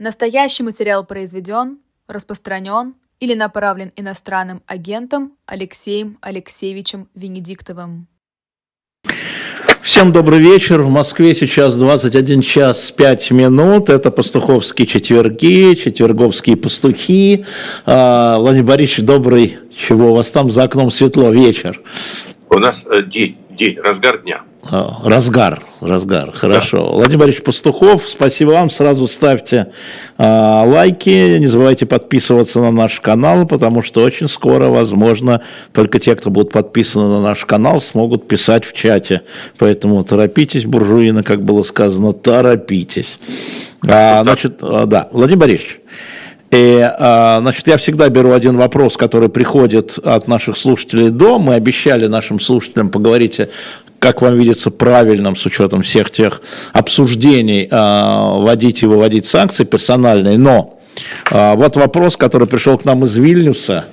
Настоящий материал произведен, распространен или направлен иностранным агентом Алексеем Алексеевичем Венедиктовым. Всем добрый вечер. В Москве сейчас 21 час 5 минут. Это пастуховские четверги, четверговские пастухи. А, Владимир Борисович, добрый. Чего у вас там за окном светло? Вечер. У нас э, день, день, разгар дня. А, разгар, разгар, хорошо. Да. Владимир Борисович Пастухов, спасибо вам. Сразу ставьте э, лайки, не забывайте подписываться на наш канал, потому что очень скоро, возможно, только те, кто будут подписаны на наш канал, смогут писать в чате. Поэтому торопитесь, буржуины, как было сказано, торопитесь. А, значит, да, Владимир Борисович, и, значит, я всегда беру один вопрос, который приходит от наших слушателей до. Мы обещали нашим слушателям поговорить как вам видится правильным с учетом всех тех обсуждений, а, вводить и выводить санкции персональные. Но а, вот вопрос, который пришел к нам из Вильнюса.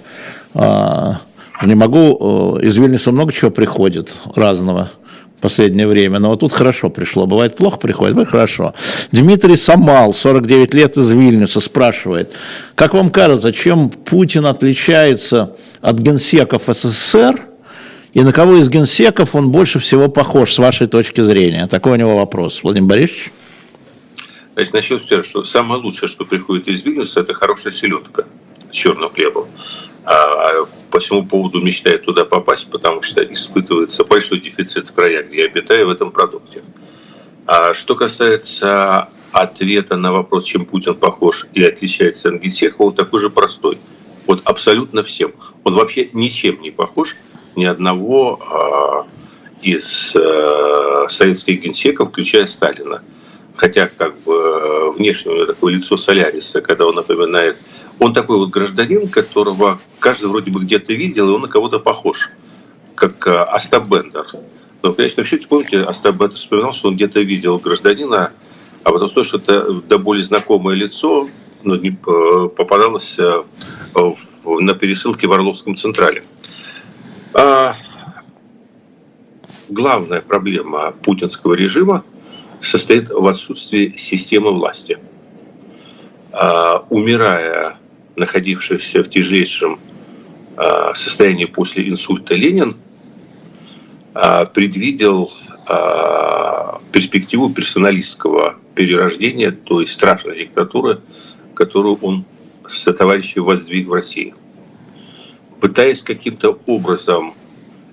А, не могу, из Вильнюса много чего приходит разного последнее время, но вот тут хорошо пришло. Бывает плохо приходит, бывает хорошо. Дмитрий Самал, 49 лет из Вильнюса, спрашивает, как вам кажется, чем Путин отличается от генсеков СССР – и на кого из генсеков он больше всего похож, с вашей точки зрения? Такой у него вопрос. Владимир Борисович? Значит, с того, что самое лучшее, что приходит из Вильнюса, это хорошая селедка с черным хлебом. А по всему поводу мечтает туда попасть, потому что испытывается большой дефицит в краях, где я обитаю, в этом продукте. А что касается ответа на вопрос, чем Путин похож и отличается от Генсекова, он такой же простой. Вот абсолютно всем. Он вообще ничем не похож ни одного а, из э, советских генсеков, включая Сталина. Хотя как бы внешне у него такое лицо Соляриса, когда он напоминает... Он такой вот гражданин, которого каждый вроде бы где-то видел, и он на кого-то похож, как э, Остап Бендер. Но, конечно, в счете, помните, Остап Бендер вспоминал, что он где-то видел гражданина, а потом то, что это до более знакомое лицо ну, не, э, попадалось на пересылке в Орловском Централе. А главная проблема путинского режима состоит в отсутствии системы власти. А, умирая, находившийся в тяжелейшем а, состоянии после инсульта Ленин, а, предвидел а, перспективу персоналистского перерождения той страшной диктатуры, которую он со товарищей воздвиг в России – пытаясь каким-то образом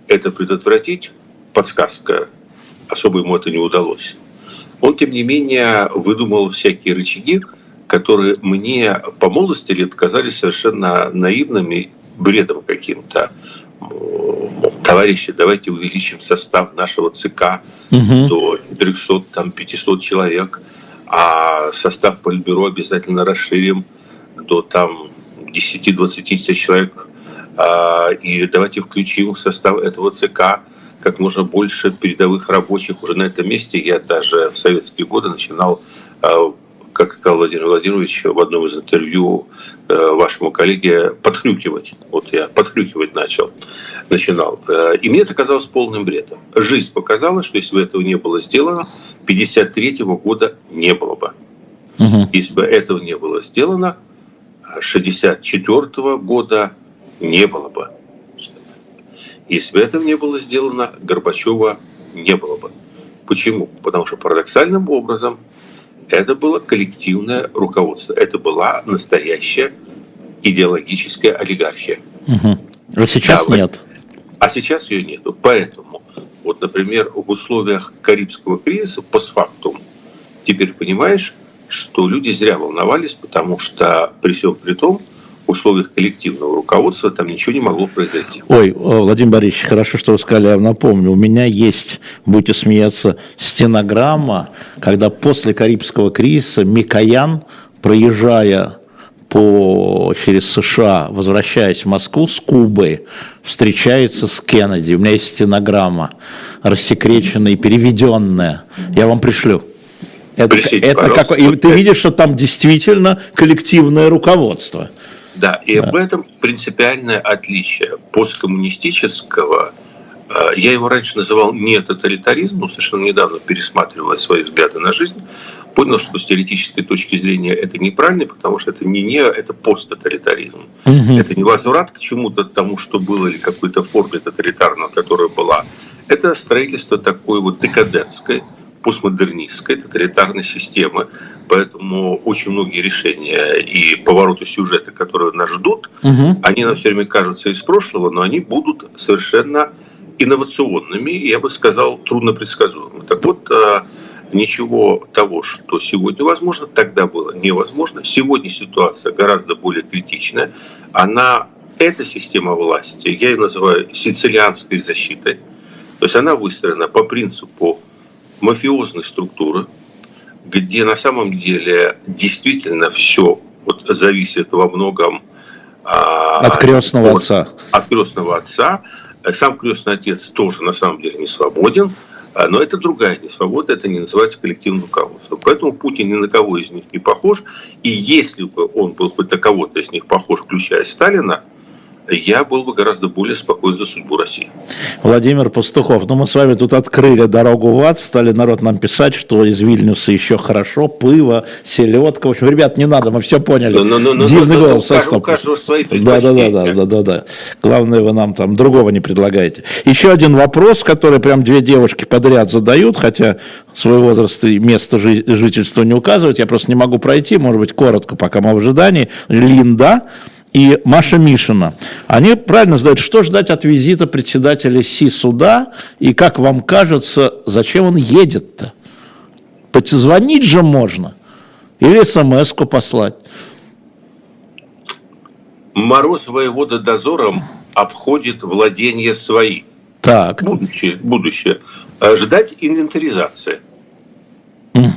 это предотвратить, подсказка, особо ему это не удалось. Он, тем не менее, выдумал всякие рычаги, которые мне по молодости лет казались совершенно наивными, бредом каким-то. Товарищи, давайте увеличим состав нашего ЦК угу. до 400, там, 500 человек, а состав Политбюро обязательно расширим до там 10-20 тысяч человек а, и давайте включим в состав этого ЦК как можно больше передовых рабочих уже на этом месте. Я даже в советские годы начинал, а, как сказал Владимир Владимирович в одном из интервью э, вашему коллеге, подхрюкивать. Вот я подхрюкивать начал, начинал. Э, и мне это казалось полным бредом. Жизнь показала, что если бы этого не было сделано, 53 года не было бы. Угу. Если бы этого не было сделано, 64 года не было бы. Если бы этого не было сделано, Горбачева не было бы. Почему? Потому что парадоксальным образом это было коллективное руководство. Это была настоящая идеологическая олигархия. Угу. А сейчас да, нет. А сейчас ее нет. Поэтому, вот, например, в условиях Карибского кризиса постфактум теперь понимаешь, что люди зря волновались, потому что при всем при том, условиях коллективного руководства там ничего не могло произойти. Ой, Владимир Борисович, хорошо, что вы сказали, я напомню, у меня есть, будете смеяться, стенограмма, когда после Карибского кризиса Микоян, проезжая по, через США, возвращаясь в Москву с Кубы, встречается с Кеннеди. У меня есть стенограмма, рассекреченная и переведенная. Я вам пришлю. Это, это как, и ты видишь, что там действительно коллективное руководство. Да, и да. об этом принципиальное отличие посткоммунистического. Э, я его раньше называл не тоталитаризмом, совершенно недавно пересматривая свои взгляды на жизнь. понял, что с теоретической точки зрения это неправильно, потому что это не не, это посттоталитаризм. Угу. Это не возврат к чему-то тому, что было, или какой-то форме тоталитарного, которая была. Это строительство такой вот декадентской, постмодернистской тоталитарной системы. Поэтому очень многие решения и повороты сюжета, которые нас ждут, угу. они нам все время кажутся из прошлого, но они будут совершенно инновационными, я бы сказал, трудно предсказуемыми. Так вот, а, ничего того, что сегодня возможно, тогда было невозможно. Сегодня ситуация гораздо более критичная. Она, эта система власти, я ее называю сицилианской защитой, то есть она выстроена по принципу мафиозной структуры, где на самом деле действительно все вот зависит во многом а, от крестного от, отца. От крестного отца. Сам крестный отец тоже на самом деле не свободен. А, но это другая несвобода, это не называется коллективным руководством. Поэтому Путин ни на кого из них не похож. И если бы он был хоть на кого-то из них похож, включая Сталина, я был бы гораздо более спокоен за судьбу России. Владимир Пастухов, ну мы с вами тут открыли дорогу в ад, стали народ нам писать, что из Вильнюса еще хорошо, пыва, селедка. В общем, ребят, не надо, мы все поняли. Но, но, но, Дивный но, голос. У каждого свои да, да, да, да, да, да, да. Главное, вы нам там другого не предлагаете. Еще один вопрос, который прям две девушки подряд задают, хотя свой возраст и место жительства не указывают, я просто не могу пройти, может быть, коротко, пока мы в ожидании. Линда и Маша Мишина. Они правильно задают, что ждать от визита председателя Си суда, и как вам кажется, зачем он едет-то? Позвонить же можно. Или смс-ку послать. Мороз воевода дозором обходит владения свои. Так. Будущее. будущее. Э, ждать инвентаризации. Угу.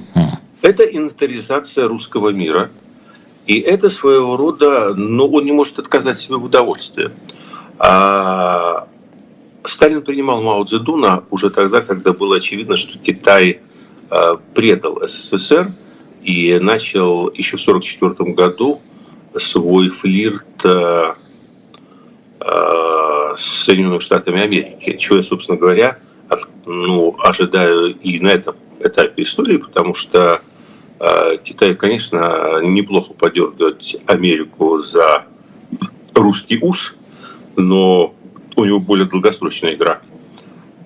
Это инвентаризация русского мира – и это своего рода, ну, он не может отказать себе в удовольствии. А Сталин принимал Мао Цзэдуна уже тогда, когда было очевидно, что Китай а, предал СССР и начал еще в 1944 году свой флирт а, а, с Соединенными Штатами Америки, чего я, собственно говоря, ну, ожидаю и на этом этапе истории, потому что Китай, конечно, неплохо подергивать Америку за русский ус, но у него более долгосрочная игра.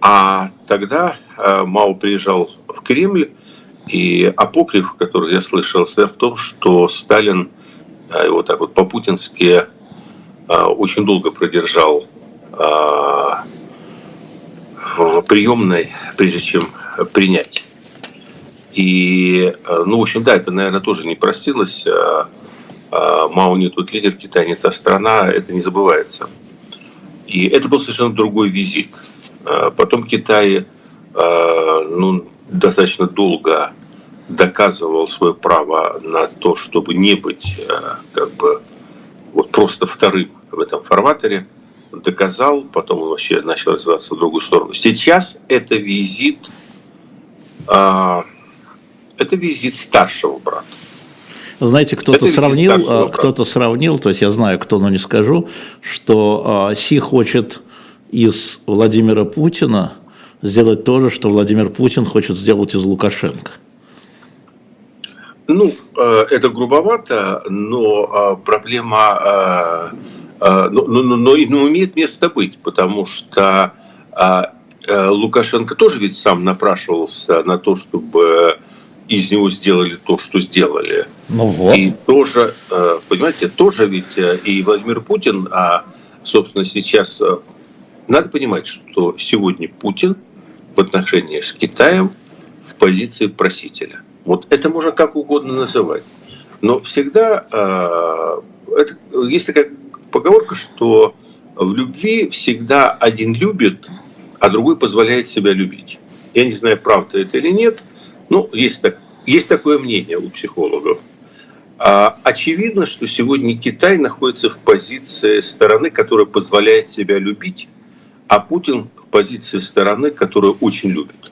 А тогда а, Мао приезжал в Кремль, и апокриф, который я слышал, состоит в том, что Сталин а, его так вот по-путински очень долго продержал в приемной, прежде чем принять. И, э, ну, в общем, да, это, наверное, тоже не простилось. Э, э, Мао не тот лидер, Китай не та страна, это не забывается. И это был совершенно другой визит. Потом Китай ну, достаточно долго доказывал свое право на то, чтобы не быть как бы вот просто вторым в этом форматоре. Доказал, потом он вообще начал развиваться в другую сторону. Сейчас это визит это визит старшего брата. Знаете, кто-то сравнил, а, кто-то сравнил, то есть я знаю, кто, но не скажу, что а, Си хочет из Владимира Путина сделать то же, что Владимир Путин хочет сделать из Лукашенко. Ну, а, это грубовато, но проблема, но, но, но, но имеет место быть, потому что Лукашенко тоже ведь сам напрашивался на то, чтобы из него сделали то, что сделали. Ну вот. И тоже, э, понимаете, тоже ведь э, и Владимир Путин, а, собственно, сейчас э, надо понимать, что сегодня Путин в отношении с Китаем в позиции просителя. Вот это можно как угодно называть. Но всегда это, есть такая поговорка, что в любви всегда один любит, а другой позволяет себя любить. Я не знаю, правда это или нет – ну, есть, так, есть такое мнение у психологов. А, очевидно, что сегодня Китай находится в позиции стороны, которая позволяет себя любить, а Путин в позиции стороны, которая очень любит.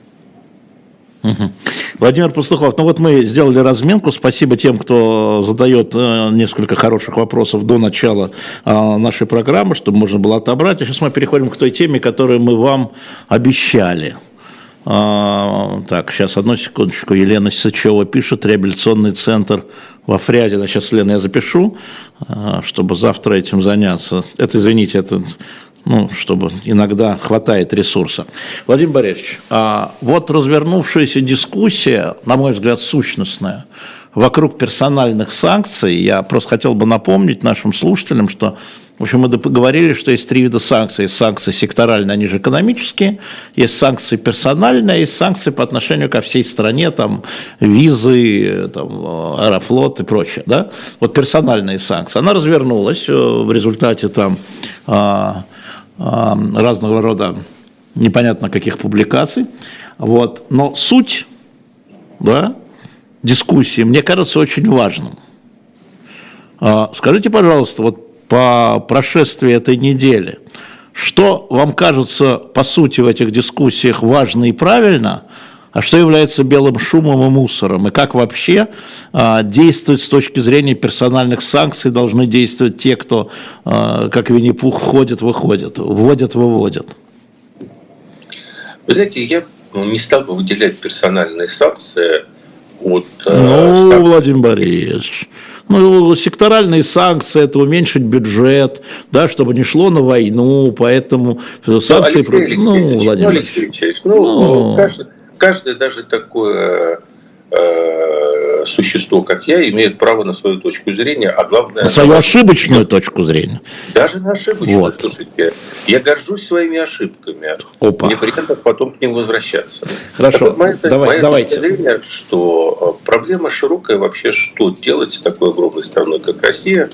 Владимир Пастухов, ну вот мы сделали разминку. Спасибо тем, кто задает э, несколько хороших вопросов до начала э, нашей программы, чтобы можно было отобрать. А сейчас мы переходим к той теме, которую мы вам обещали. А, так, сейчас одну секундочку. Елена Сычева пишет, реабилитационный центр во Фрядино. Сейчас, Лена, я запишу, а, чтобы завтра этим заняться. Это, извините, это ну, чтобы иногда хватает ресурса. Владимир Борисович, а вот развернувшаяся дискуссия, на мой взгляд, сущностная, вокруг персональных санкций, я просто хотел бы напомнить нашим слушателям, что в общем, мы говорили, что есть три вида санкций. Есть санкции секторальные, они же экономические. Есть санкции персональные, есть санкции по отношению ко всей стране, там, визы, там, аэрофлот и прочее. Да? Вот персональные санкции. Она развернулась э, в результате там, а, а, разного рода непонятно каких публикаций. Вот. Но суть да, дискуссии мне кажется очень важным. А, скажите, пожалуйста, вот по прошествии этой недели, что вам кажется, по сути, в этих дискуссиях важно и правильно, а что является белым шумом и мусором, и как вообще а, действовать с точки зрения персональных санкций должны действовать те, кто, а, как Винни-Пух, ходит, выходит, вводят, выводят? Вы знаете, я ну, не стал бы выделять персональные санкции от... Э, ну, э, Владимир Борисович, ну, секторальные санкции, это уменьшить бюджет, да, чтобы не шло на войну, поэтому санкции... Ну, Алексей ну, Владимир ну, Алексей ну, ну, каждый, каждый даже такое э, существо, как я, имеет право на свою точку зрения, а главное... На свою ошибочную точку зрения. Даже на ошибочную, вот. слушайте. Я горжусь своими ошибками. Опа. Мне приятно потом к ним возвращаться. Хорошо, вот моя, Давай, моя давайте. Зрения, что э, проблема широкая вообще, что делать с такой огромной страной, как Россия,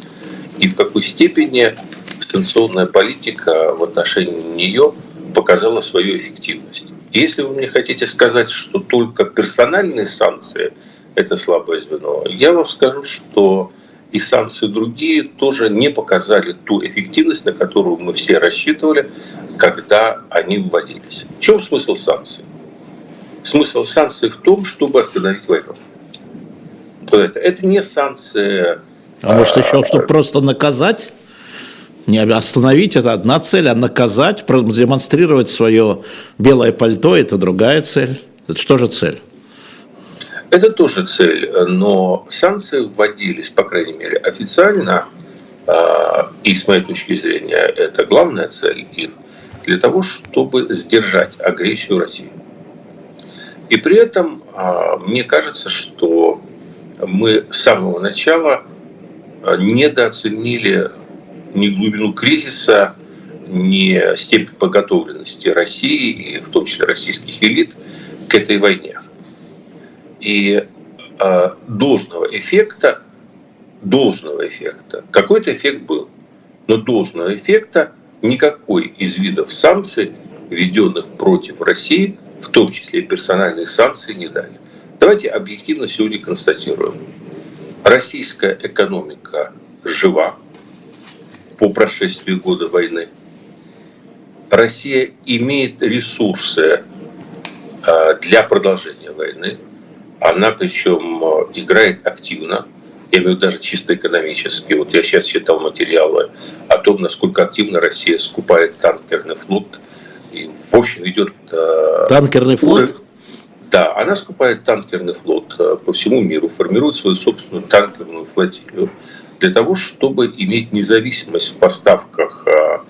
и в какой степени дистанционная политика в отношении нее показала свою эффективность. Если вы мне хотите сказать, что только персональные санкции – это слабое звено, я вам скажу, что и санкции другие тоже не показали ту эффективность, на которую мы все рассчитывали, когда они вводились. В чем смысл санкций? Смысл санкций в том, чтобы остановить войну. Это, это не санкции. А может еще, чтобы просто наказать? Не остановить – это одна цель, а наказать, продемонстрировать свое белое пальто – это другая цель. Это что же цель? Это тоже цель, но санкции вводились, по крайней мере, официально, а, и с моей точки зрения это главная цель их, для того, чтобы сдержать агрессию России. И при этом а, мне кажется, что мы с самого начала недооценили ни глубину кризиса, ни степень подготовленности России, и в том числе российских элит, к этой войне. И э, должного эффекта, должного эффекта, какой-то эффект был, но должного эффекта никакой из видов санкций, введенных против России, в том числе и персональные санкции, не дали. Давайте объективно сегодня констатируем. Российская экономика жива, по прошествии года войны. Россия имеет ресурсы а, для продолжения войны. Она причем а, играет активно, я имею в виду даже чисто экономически. Вот я сейчас читал материалы о том, насколько активно Россия скупает танкерный флот. И, в общем, идет... А, танкерный флот? Да, она скупает танкерный флот по всему миру, формирует свою собственную танкерную флотилию для того, чтобы иметь независимость в поставках а,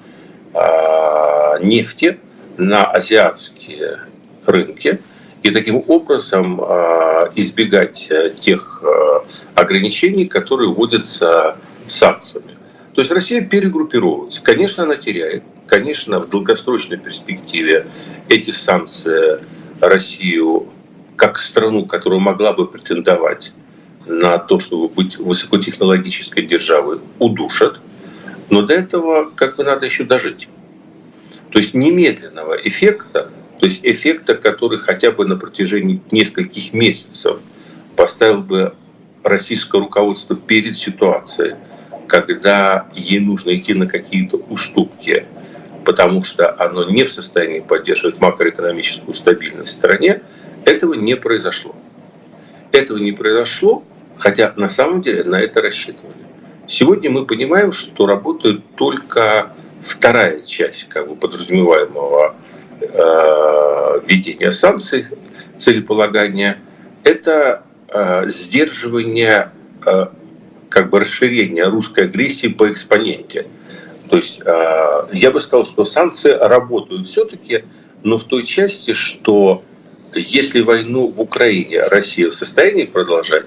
а, нефти на азиатские рынки и таким образом а, избегать тех ограничений, которые вводятся санкциями. То есть Россия перегруппировывается. Конечно, она теряет. Конечно, в долгосрочной перспективе эти санкции Россию как страну, которая могла бы претендовать на то, чтобы быть высокотехнологической державой, удушат. Но до этого как бы надо еще дожить. То есть немедленного эффекта, то есть эффекта, который хотя бы на протяжении нескольких месяцев поставил бы российское руководство перед ситуацией, когда ей нужно идти на какие-то уступки, потому что оно не в состоянии поддерживать макроэкономическую стабильность в стране, этого не произошло. Этого не произошло, Хотя на самом деле на это рассчитывали. Сегодня мы понимаем, что работает только вторая часть как бы, подразумеваемого э, введения санкций, целеполагания, это э, сдерживание, э, как бы расширение русской агрессии по экспоненте. То есть э, я бы сказал, что санкции работают все-таки, но в той части, что если войну в Украине Россия в состоянии продолжать,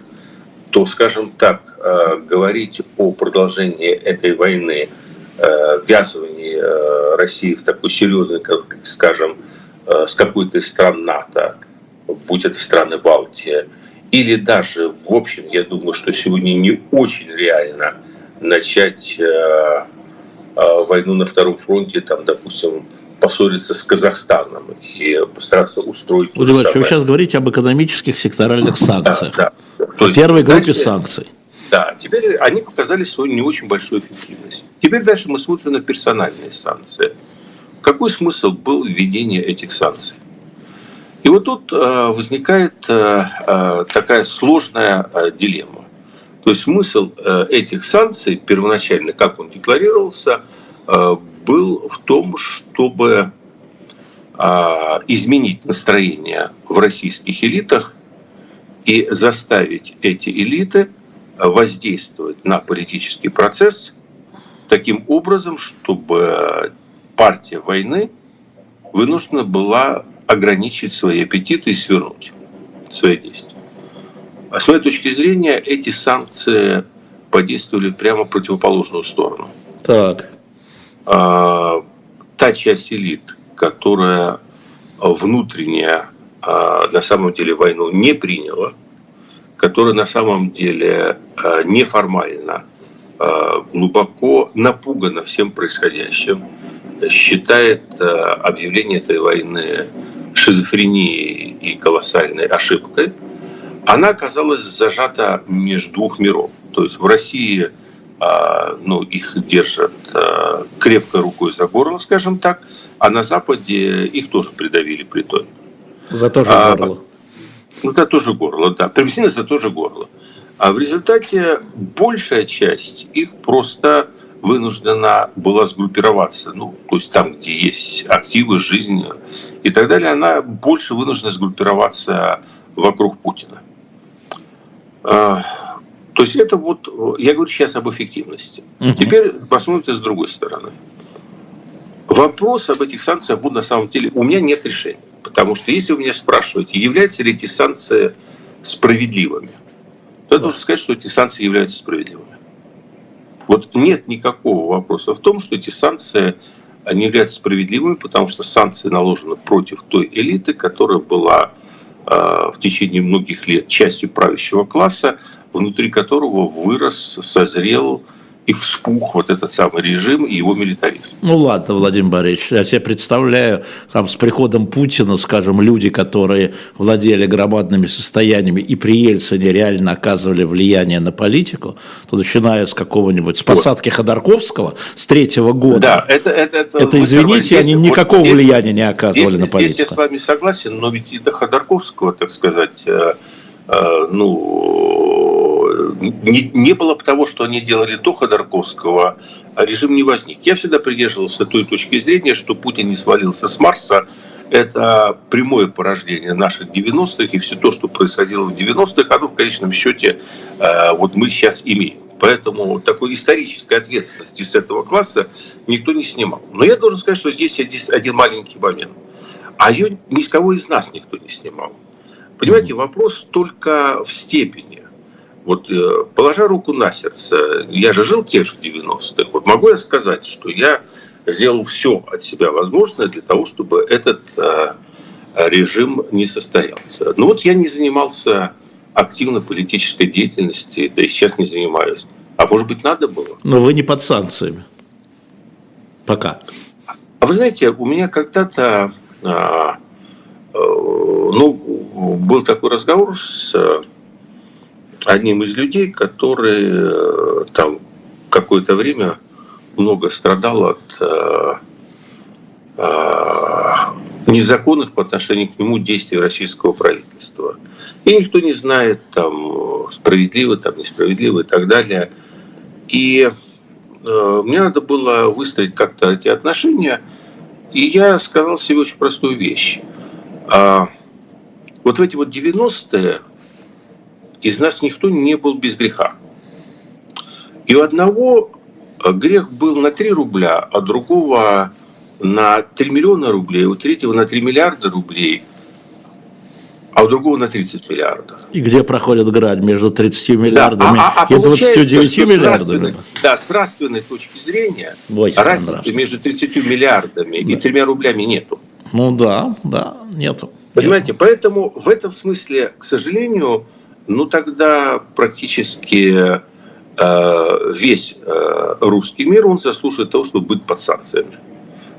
то, скажем так, э, говорить о продолжении этой войны, э, ввязывании э, России в такой серьезный, как, скажем, с какой-то из стран НАТО, будь это страны Балтии, или даже, в общем, я думаю, что сегодня не очень реально начать войну на втором фронте, там, допустим, поссориться с Казахстаном и постараться устроить... Владимир вы сейчас говорите об экономических секторальных санкциях. Да, да. То первой группе дальше, санкций. Да, теперь они показали свою не очень большую эффективность. Теперь дальше мы смотрим на персональные санкции. Какой смысл был введения этих санкций? И вот тут э, возникает э, э, такая сложная э, дилемма. То есть смысл э, этих санкций, первоначально, как он декларировался, э, был в том, чтобы а, изменить настроение в российских элитах и заставить эти элиты воздействовать на политический процесс таким образом, чтобы партия войны вынуждена была ограничить свои аппетиты и свернуть свои действия. А с моей точки зрения, эти санкции подействовали прямо в противоположную сторону. Так. А, та часть элит, которая внутренне а, на самом деле войну не приняла, которая на самом деле а, неформально глубоко напугана всем происходящим, считает объявление этой войны шизофренией и колоссальной ошибкой, она оказалась зажата между двух миров. То есть в России – а, ну, их держат а, крепко рукой за горло, скажем так, а на Западе их тоже придавили при той. За то же а, горло. Ну, за то же горло, да. Приблизительно за то же горло. А в результате большая часть их просто вынуждена была сгруппироваться. Ну, то есть там, где есть активы, жизнь и так далее, она больше вынуждена сгруппироваться вокруг Путина. То есть это вот, я говорю сейчас об эффективности. Угу. Теперь посмотрите с другой стороны. Вопрос об этих санкциях будет на самом деле, у меня нет решения. Потому что если вы меня спрашиваете, являются ли эти санкции справедливыми, то я должен сказать, что эти санкции являются справедливыми. Вот нет никакого вопроса в том, что эти санкции не являются справедливыми, потому что санкции наложены против той элиты, которая была э, в течение многих лет частью правящего класса, внутри которого вырос, созрел и вспух вот этот самый режим и его милитаризм. Ну ладно, Владимир Борисович, я себе представляю, там с приходом Путина, скажем, люди, которые владели громадными состояниями и при Ельцине реально оказывали влияние на политику, то начиная с какого-нибудь, с посадки Ходорковского с третьего года, да, это, это, это, это извините, здесь, они никакого вот здесь, влияния не оказывали здесь, на политику. Здесь я с вами согласен, но ведь и до Ходорковского, так сказать, э, э, ну, не, не было бы того, что они делали до Ходорковского, а режим не возник. Я всегда придерживался той точки зрения, что Путин не свалился с Марса. Это прямое порождение наших 90-х, и все то, что происходило в 90-х, оно в конечном счете э, вот мы сейчас имеем. Поэтому такой исторической ответственности с этого класса никто не снимал. Но я должен сказать, что здесь один маленький момент. А ее ни с кого из нас никто не снимал. Понимаете, вопрос только в степени. Вот э, положа руку на сердце, я же жил в тех же 90-х, вот могу я сказать, что я сделал все от себя возможное для того, чтобы этот э, режим не состоялся. Но вот я не занимался активно политической деятельностью, да и сейчас не занимаюсь. А может быть, надо было? Но вы не под санкциями. Пока. А вы знаете, у меня когда-то а, э, ну, был такой разговор с одним из людей, который э, там какое-то время много страдал от э, э, незаконных по отношению к нему действий российского правительства. И никто не знает, там, справедливо, там, несправедливо и так далее. И э, мне надо было выстроить как-то эти отношения. И я сказал себе очень простую вещь. А, вот в эти вот 90-е из нас никто не был без греха. И у одного грех был на 3 рубля, а другого на 3 миллиона рублей, у третьего на 3 миллиарда рублей, а у другого на 30 миллиардов. И где проходит грань между 30 миллиардами да, а, а, и 29 миллиардами? Да, с нравственной точки зрения разницы между 30 миллиардами да. и 3 рублями нету. Ну да, да, нету. Понимаете, нету. поэтому в этом смысле, к сожалению, ну тогда практически э, весь э, русский мир, он заслуживает того, чтобы быть под санкциями.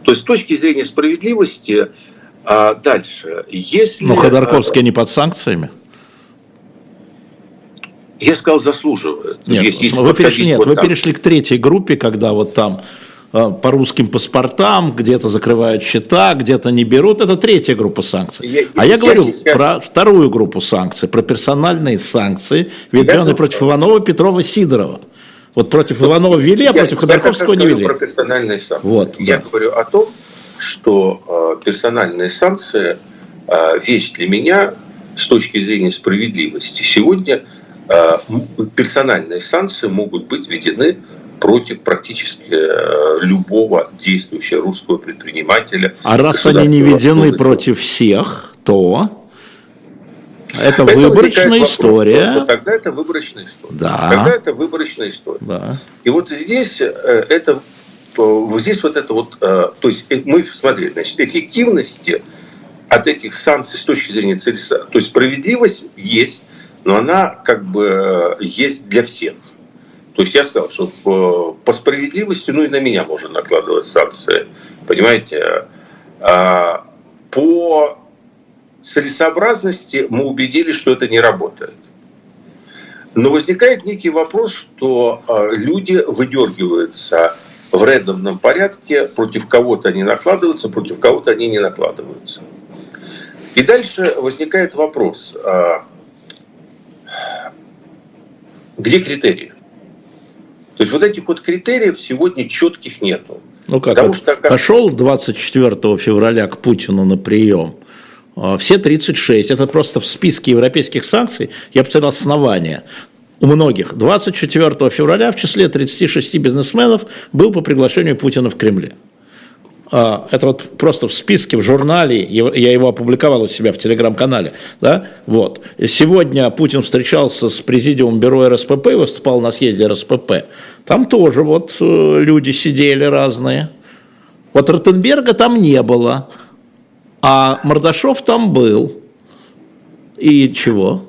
То есть с точки зрения справедливости, а дальше, если... Но Ходорковский не под санкциями? Я сказал, заслуживает. Нет, если, вы, перешли, нет вот вы перешли к третьей группе, когда вот там э, по русским паспортам, где-то закрывают счета, где-то не берут. Это третья группа санкций. Я, а я, я говорю сейчас... про вторую группу санкций, про персональные санкции, введенные против Иванова, Петрова, Сидорова. Вот против Иванова ввели, а против Ходорковского не ввели. Я про персональные санкции. Вот, я да. говорю о том, что э, персональные санкции э, вещь для меня с точки зрения справедливости. Сегодня э, персональные санкции могут быть введены против практически э, любого действующего русского предпринимателя. А раз они не введены против всех, то это выборочная история. То, то тогда это выборочная история. Да. Тогда это выборочная история. Да. И вот здесь э, это вот здесь вот это вот, э, то есть э, мы смотрели, значит, эффективности от этих санкций с точки зрения цели, то есть справедливость есть, но она как бы есть для всех. То есть я сказал, что по, по справедливости, ну и на меня можно накладывать санкции, понимаете. А по целесообразности мы убедились, что это не работает. Но возникает некий вопрос, что а, люди выдергиваются в рандомном порядке, против кого-то они накладываются, против кого-то они не накладываются. И дальше возникает вопрос, а, где критерии? То есть вот этих вот критериев сегодня четких нету. Ну как, вот что, как... пошел 24 февраля к Путину на прием, а, все 36, это просто в списке европейских санкций, я посмотрел основания у многих 24 февраля в числе 36 бизнесменов был по приглашению Путина в Кремле. А, это вот просто в списке, в журнале, я его опубликовал у себя в телеграм-канале. Да? Вот. Сегодня Путин встречался с президиумом бюро РСПП, выступал на съезде РСПП. Там тоже вот э, люди сидели разные. Вот Ротенберга там не было, а Мордашов там был. И чего?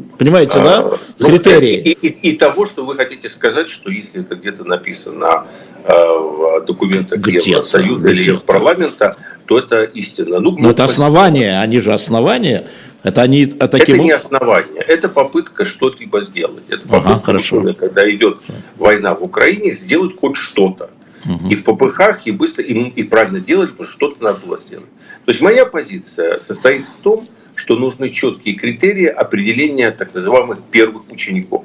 Понимаете, а, да? Ну, Критерии. И, и, и того, что вы хотите сказать, что если это где-то написано э, в документах где Евросоюза или парламента, то это истина. Ну, Но это основание, они же основания. Это, они, а таким... это не основание, это попытка что-либо сделать. Это попытка, ага, хорошо. когда идет война в Украине, сделать хоть что-то. Угу. И в ППХ, и быстро, и, и правильно делать, потому что что-то надо было сделать. То есть моя позиция состоит в том, что нужны четкие критерии определения так называемых первых учеников.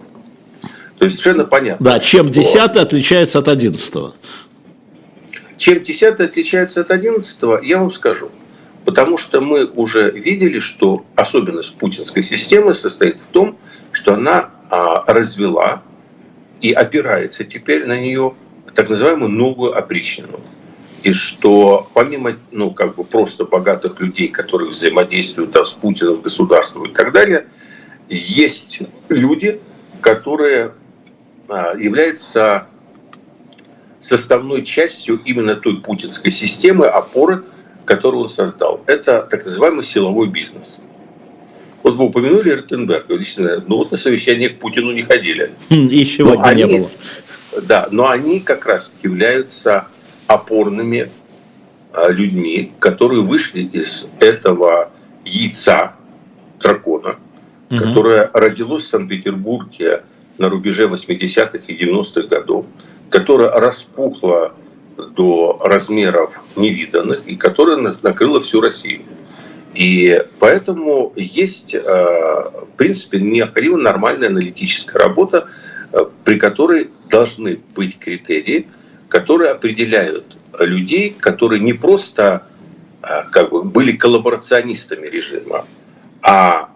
То есть совершенно понятно. Да, чем 10 отличается от 11 Чем 10 отличается от 11 я вам скажу. Потому что мы уже видели, что особенность путинской системы состоит в том, что она а, развела и опирается теперь на нее так называемую новую опричнину и что помимо ну, как бы просто богатых людей, которые взаимодействуют да, с Путиным, государством и так далее, есть люди, которые а, являются составной частью именно той путинской системы, опоры, которую он создал. Это так называемый силовой бизнес. Вот вы упомянули Ротенберга. Лично, ну вот на совещание к Путину не ходили. И сегодня они, не было. Да, но они как раз являются опорными а, людьми, которые вышли из этого яйца дракона, угу. которое родилось в Санкт-Петербурге на рубеже 80-х и 90-х годов, которое распухло до размеров невиданных и которое накрыло всю Россию. И поэтому есть, а, в принципе, необходима нормальная аналитическая работа, а, при которой должны быть критерии – которые определяют людей, которые не просто как бы, были коллаборационистами режима, а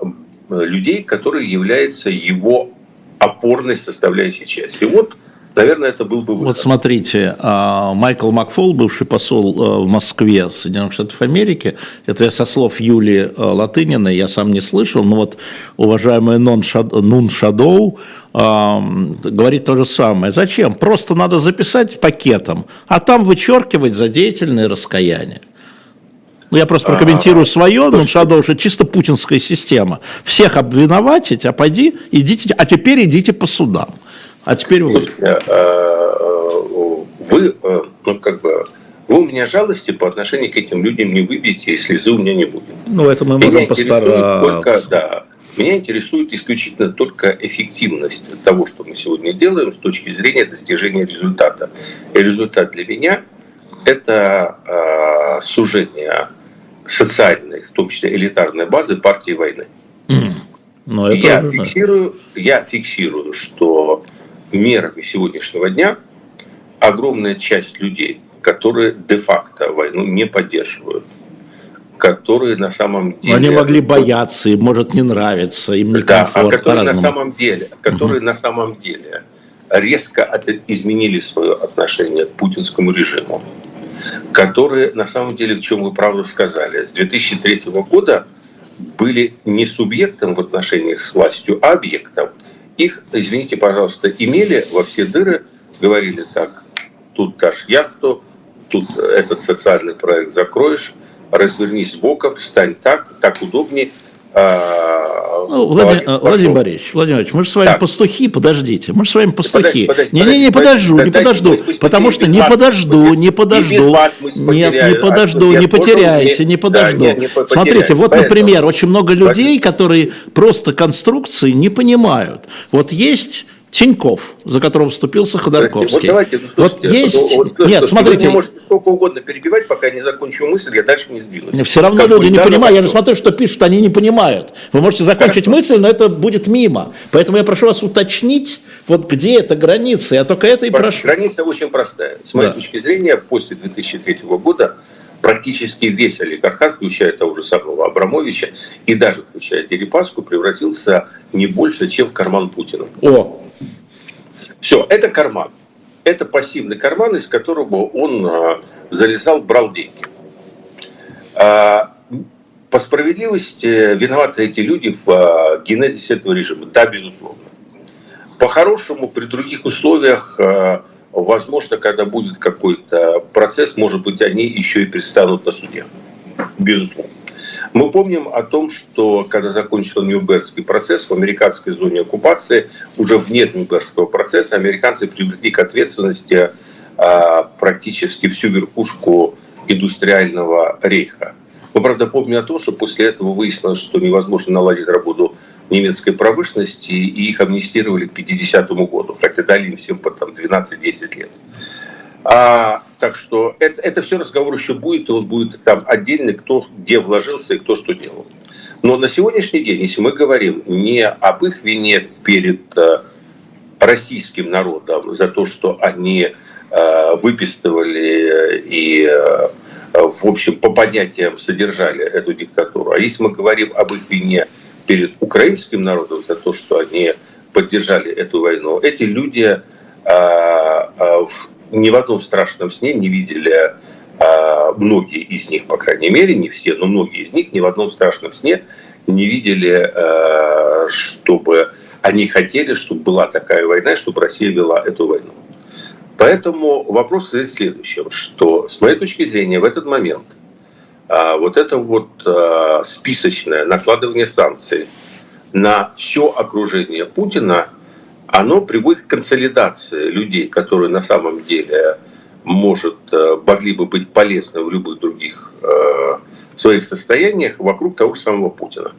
людей, которые являются его опорной составляющей частью. Вот наверное, это был бы выход. Вот смотрите, а, Майкл Макфол, бывший посол а, в Москве Соединенных Штатов Америки, это я со слов Юлии а, Латыниной, я сам не слышал, но вот уважаемая Нун Шадоу говорит то же самое. Зачем? Просто надо записать пакетом, а там вычеркивать за деятельное раскаяние. Ну, я просто прокомментирую свое, но Шадоу уже чисто путинская система. Всех обвиноватить, а пойди, идите, а теперь идите по судам. А теперь вы. Э, вы, ну, как бы, вы у меня жалости по отношению к этим людям не выбьете, и слезы у меня не будет. Ну, это мы можем постараться. Только, да, меня интересует исключительно только эффективность того, что мы сегодня делаем с точки зрения достижения результата. И результат для меня – это э, сужение социальной, в том числе элитарной базы партии войны. Mm. Но это я, фиксирую, я фиксирую, что мерами сегодняшнего дня огромная часть людей, которые де-факто войну не поддерживают, которые на самом деле... Они могли бояться, им может не нравиться, им не да, а которые на самом деле, которые угу. на самом деле резко изменили свое отношение к путинскому режиму, которые на самом деле, в чем вы правду сказали, с 2003 года были не субъектом в отношениях с властью, а объектом – их, извините, пожалуйста, имели во все дыры, говорили так, тут дашь яхту, тут этот социальный проект закроешь, развернись боком, стань так, так удобнее. А, ну, Владимир, Владимир, Владимир Борисович, Владимир Борисович, мы же с вами так. пастухи, подождите, мы же с вами пастухи. Не-не-не, не подожду, не подожду, потому что не подожду, не подожду, нет, не подожду, не потеряете, не подожду. Смотрите, вот, например, очень много людей, которые просто конструкции не понимают. Вот есть Тиньков, за которого вступился Ходорковский. Вот давайте, ну, вот есть... Вот, Нет, слушайте, смотрите... Вы можете сколько угодно перебивать, пока не закончу мысль, я дальше не сдвинусь. Все равно как люди не понимают. Я же смотрю, что пишут, они не понимают. Вы можете закончить Хорошо. мысль, но это будет мимо. Поэтому я прошу вас уточнить, вот где эта граница. Я только это и прошу. Граница очень простая. С моей да. точки зрения, после 2003 года практически весь олигархат, включая того же самого Абрамовича и даже включая Дерипаску, превратился не больше, чем в карман Путина. О, все, это карман. Это пассивный карман, из которого он а, залезал, брал деньги. А, по справедливости виноваты эти люди в а, генезисе этого режима. Да, безусловно. По-хорошему, при других условиях, возможно, когда будет какой-то процесс, может быть, они еще и предстанут на суде. Безусловно. Мы помним о том, что когда закончился Нью-Бернский процесс в американской зоне оккупации, уже вне Нью-Бернского процесса американцы привлекли к ответственности а, практически всю верхушку индустриального рейха. Мы, правда, помним о том, что после этого выяснилось, что невозможно наладить работу немецкой промышленности, и их амнистировали к 50 году, хотя дали им всем по 12-10 лет. А, так что это, это все разговор еще будет, и он будет там отдельный, кто где вложился и кто что делал. Но на сегодняшний день, если мы говорим не об их вине перед э, российским народом за то, что они э, выпистывали и, э, в общем, по понятиям содержали эту диктатуру, а если мы говорим об их вине перед украинским народом за то, что они поддержали эту войну, эти люди ни в одном страшном сне не видели а, многие из них, по крайней мере, не все, но многие из них ни в одном страшном сне не видели, а, чтобы они хотели, чтобы была такая война, чтобы Россия вела эту войну. Поэтому вопрос в следующем, что с моей точки зрения в этот момент а, вот это вот списочное накладывание санкций на все окружение Путина – оно приводит к консолидации людей, которые на самом деле может, э, могли бы быть полезны в любых других э, своих состояниях вокруг того же самого Путина.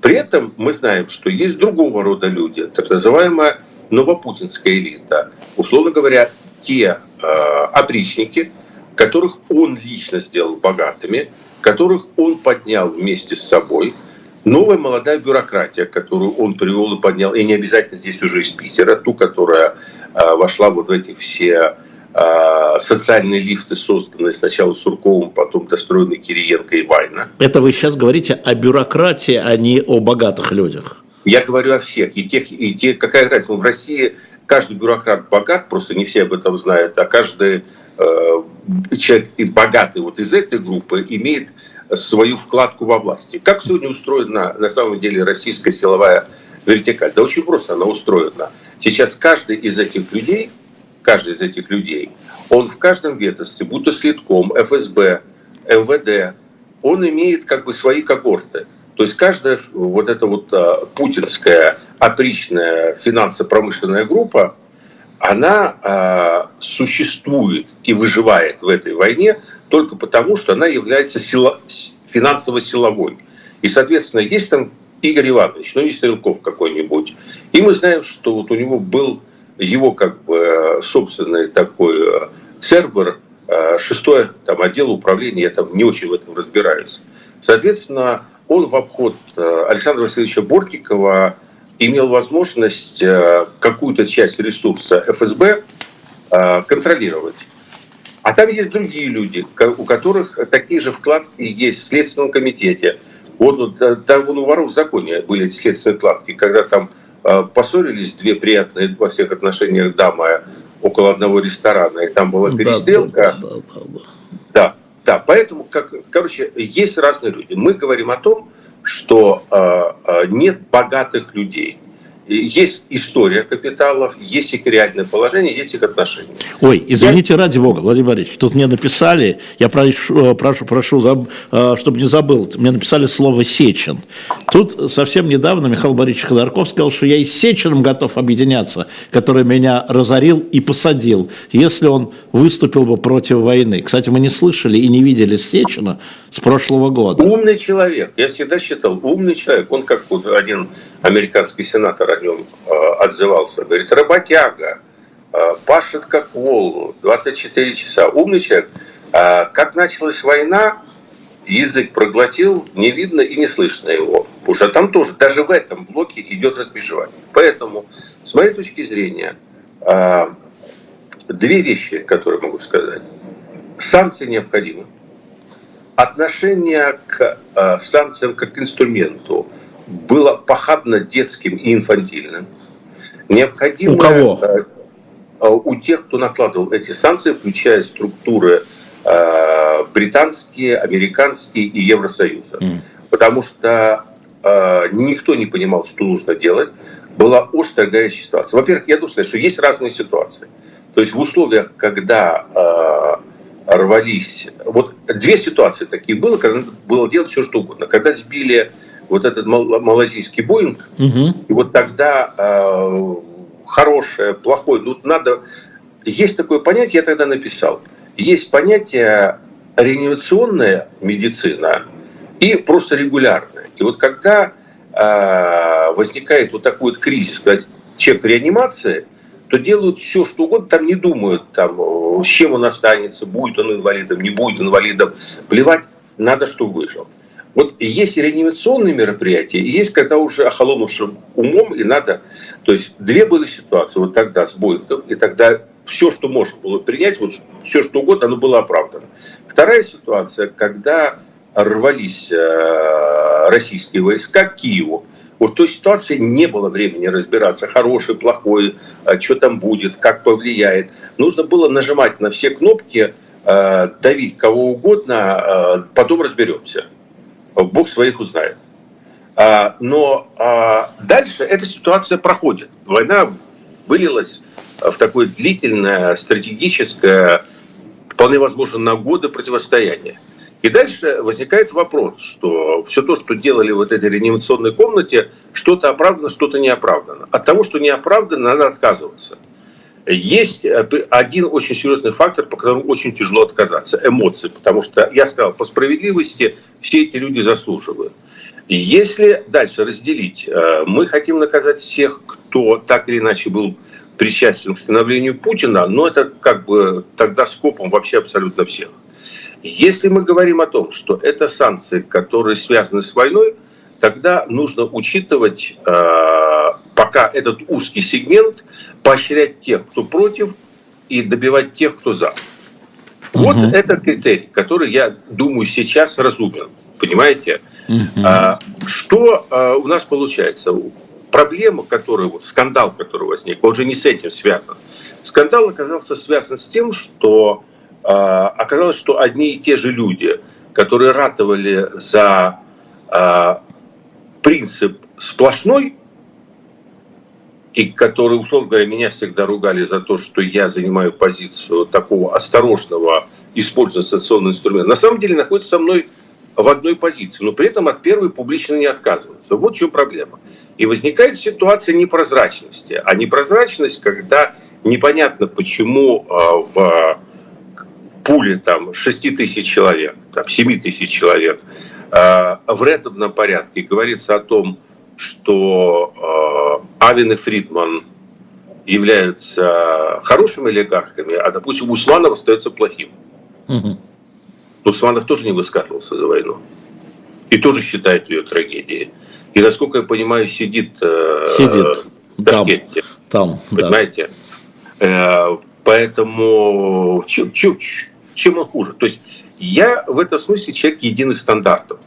При этом мы знаем, что есть другого рода люди, так называемая новопутинская элита, условно говоря, те э, опричники, которых он лично сделал богатыми, которых он поднял вместе с собой – Новая молодая бюрократия, которую он привел и поднял, и не обязательно здесь уже из Питера, ту, которая э, вошла вот в эти все э, социальные лифты, созданные сначала Сурковым, потом достроены Кириенко и Вайна. Это вы сейчас говорите о бюрократии, а не о богатых людях. Я говорю о всех. И тех, и те, какая разница? В России каждый бюрократ богат, просто не все об этом знают, а каждый человек и богатый вот из этой группы имеет свою вкладку во власти. Как сегодня устроена на самом деле российская силовая вертикаль? Да очень просто она устроена. Сейчас каждый из этих людей, каждый из этих людей, он в каждом ведомстве, будто следком, ФСБ, МВД, он имеет как бы свои когорты. То есть каждая вот эта вот а, путинская отличная финансово-промышленная группа, она а, существует и выживает в этой войне только потому, что она является сила, финансово-силовой. И, соответственно, есть там Игорь Иванович, ну не Стрелков какой-нибудь. И мы знаем, что вот у него был его как бы собственный такой э, сервер, э, шестой там, отдел управления, я там не очень в этом разбираюсь. Соответственно, он в обход э, Александра Васильевича Бортикова имел возможность какую-то часть ресурса ФСБ контролировать. А там есть другие люди, у которых такие же вкладки есть в Следственном комитете. Вот там вон у воров в законе были эти следственные вкладки, когда там э, поссорились две приятные во всех отношениях дамы около одного ресторана, и там была перестрелка. Да, да, да, да. да, да поэтому, как, короче, есть разные люди. Мы говорим о том, что э, э нет богатых людей есть история капиталов, есть их реальное положение, есть их отношения. Ой, извините я... ради бога, Владимир Борисович, тут мне написали, я прошу, прошу, прошу э, чтобы не забыл, мне написали слово «Сечин». Тут совсем недавно Михаил Борисович Ходорков сказал, что я и с Сечиным готов объединяться, который меня разорил и посадил, если он выступил бы против войны. Кстати, мы не слышали и не видели Сечина с прошлого года. Умный человек, я всегда считал, умный человек, он как вот один американский сенатор о нем э, отзывался. Говорит, работяга, э, пашет как вол, 24 часа. Умный человек. А как началась война, язык проглотил, не видно и не слышно его. Потому что там тоже, даже в этом блоке идет разбежевание. Поэтому, с моей точки зрения, э, две вещи, которые могу сказать. Санкции необходимы. Отношение к санкциям как к инструменту – было похабно детским и инфантильным. Необходимо... У кого? Э, э, у тех, кто накладывал эти санкции, включая структуры э, британские, американские и Евросоюза. Mm. Потому что никто не понимал, что нужно делать. Была острая горячая ситуация. Во-первых, я должен сказать, что есть разные ситуации. То есть в условиях, когда рвались... Вот две ситуации такие было, когда было делать все, что угодно. Когда сбили вот этот малазийский Боинг, угу. и вот тогда э, хорошее, плохое, ну надо... Есть такое понятие, я тогда написал. Есть понятие реанимационная медицина и просто регулярная. И вот когда э, возникает вот такой вот кризис, когда человек в реанимации, то делают все, что угодно, там не думают, там, с чем он останется, будет он инвалидом, не будет инвалидом. Плевать, надо, чтобы выжил. Вот есть реанимационные мероприятия, есть когда уже охолонувшим умом, и надо... То есть две были ситуации вот тогда с Боингом, и тогда все, что можно было принять, вот все, что угодно, оно было оправдано. Вторая ситуация, когда рвались э, российские войска к Киеву, вот в той ситуации не было времени разбираться, хороший, плохой, э, что там будет, как повлияет. Нужно было нажимать на все кнопки, э, давить кого угодно, потом разберемся. Бог своих узнает. А, но а, дальше эта ситуация проходит. Война вылилась в такое длительное, стратегическое, вполне возможно, на годы противостояние. И дальше возникает вопрос, что все то, что делали в этой реанимационной комнате, что-то оправдано, что-то не оправдано. От того, что не оправдано, надо отказываться. Есть один очень серьезный фактор, по которому очень тяжело отказаться – эмоции. Потому что, я сказал, по справедливости все эти люди заслуживают. Если дальше разделить, э, мы хотим наказать всех, кто так или иначе был причастен к становлению Путина, но это как бы тогда скопом вообще абсолютно всех. Если мы говорим о том, что это санкции, которые связаны с войной, тогда нужно учитывать э, пока этот узкий сегмент, поощрять тех, кто против, и добивать тех, кто за. Вот угу. это критерий, который, я думаю, сейчас разумен. Понимаете? Угу. А, что а, у нас получается? Проблема, которая, вот, скандал, который возник, он же не с этим связан. Скандал оказался связан с тем, что а, оказалось, что одни и те же люди, которые ратовали за а, принцип сплошной, и которые, условно говоря, меня всегда ругали за то, что я занимаю позицию такого осторожного использования санкционного инструмента, на самом деле находится со мной в одной позиции, но при этом от первой публично не отказываются. Вот в чем проблема. И возникает ситуация непрозрачности. А непрозрачность, когда непонятно, почему а, в пуле там 6 тысяч человек, там 7 тысяч человек а, в рядовном порядке говорится о том, что э, Авен и Фридман являются хорошими олигархами, а, допустим, Усманов остается плохим. Угу. Усманов тоже не высказывался за войну. И тоже считает ее трагедией. И, насколько я понимаю, сидит, э, сидит. в Ташкенте. Там, там понимаете? Да. Э, поэтому чем, чем, чем он хуже? То есть я в этом смысле человек единых стандартов.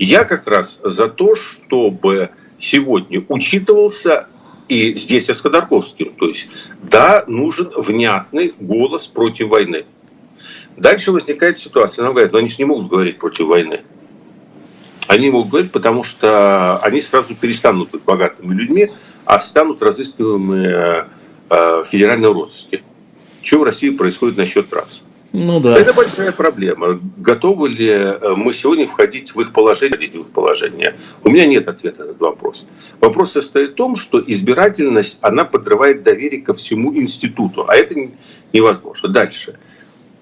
Я как раз за то, чтобы сегодня учитывался и здесь я с Ходорковским. То есть, да, нужен внятный голос против войны. Дальше возникает ситуация, нам говорят, но они же не могут говорить против войны. Они могут говорить, потому что они сразу перестанут быть богатыми людьми, а станут разыскиваемыми э, в федеральном розыске. Что в России происходит насчет раз? Ну да. Это большая проблема. Готовы ли э, мы сегодня входить в их положение, в их положение? У меня нет ответа на этот вопрос. Вопрос состоит в том, что избирательность, она подрывает доверие ко всему институту, а это невозможно. Дальше.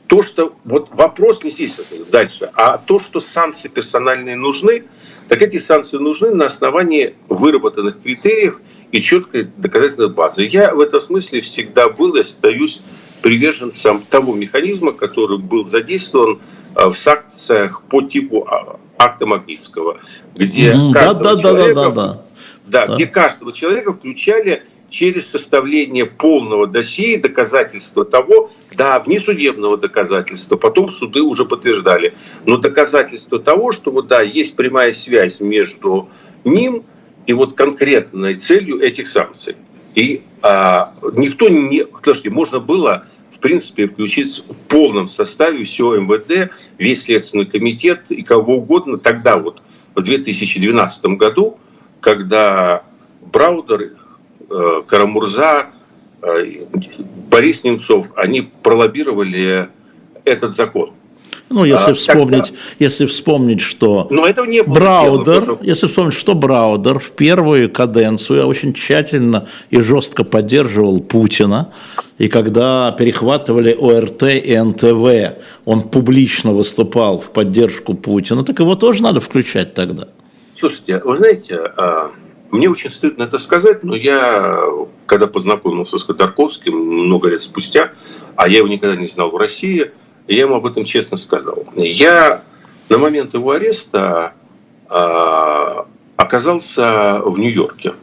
То, что вот вопрос не здесь дальше, а то, что санкции персональные нужны, так эти санкции нужны на основании выработанных критериев и четкой доказательной базы. Я в этом смысле всегда был и остаюсь приверженцем того механизма, который был задействован э, в санкциях по типу а, акта Магнитского, где mm, каждого да, человека, да, да, да, да. Да, где каждого человека включали через составление полного досье доказательства того, да, внесудебного доказательства, потом суды уже подтверждали, но доказательство того, что вот да, есть прямая связь между ним и вот конкретной целью этих санкций. И а, никто не... Подожди, можно было, в принципе, включить в полном составе все МВД, весь Следственный комитет и кого угодно. Тогда вот, в 2012 году, когда Браудер, э, Карамурза, э, Борис Немцов, они пролоббировали этот закон. Ну, если а, вспомнить, тогда... если вспомнить, что Но этого не было Браудер, сделано, если вспомнить, что Браудер в первую каденцию очень тщательно и жестко поддерживал Путина, и когда перехватывали ОРТ и НТВ, он публично выступал в поддержку Путина, так его тоже надо включать тогда. Слушайте, вы знаете, а, мне очень стыдно это сказать, но я, когда познакомился с Ходорковским много лет спустя, а я его никогда не знал в России, я ему об этом честно сказал. Я на момент его ареста э, оказался в Нью-Йорке.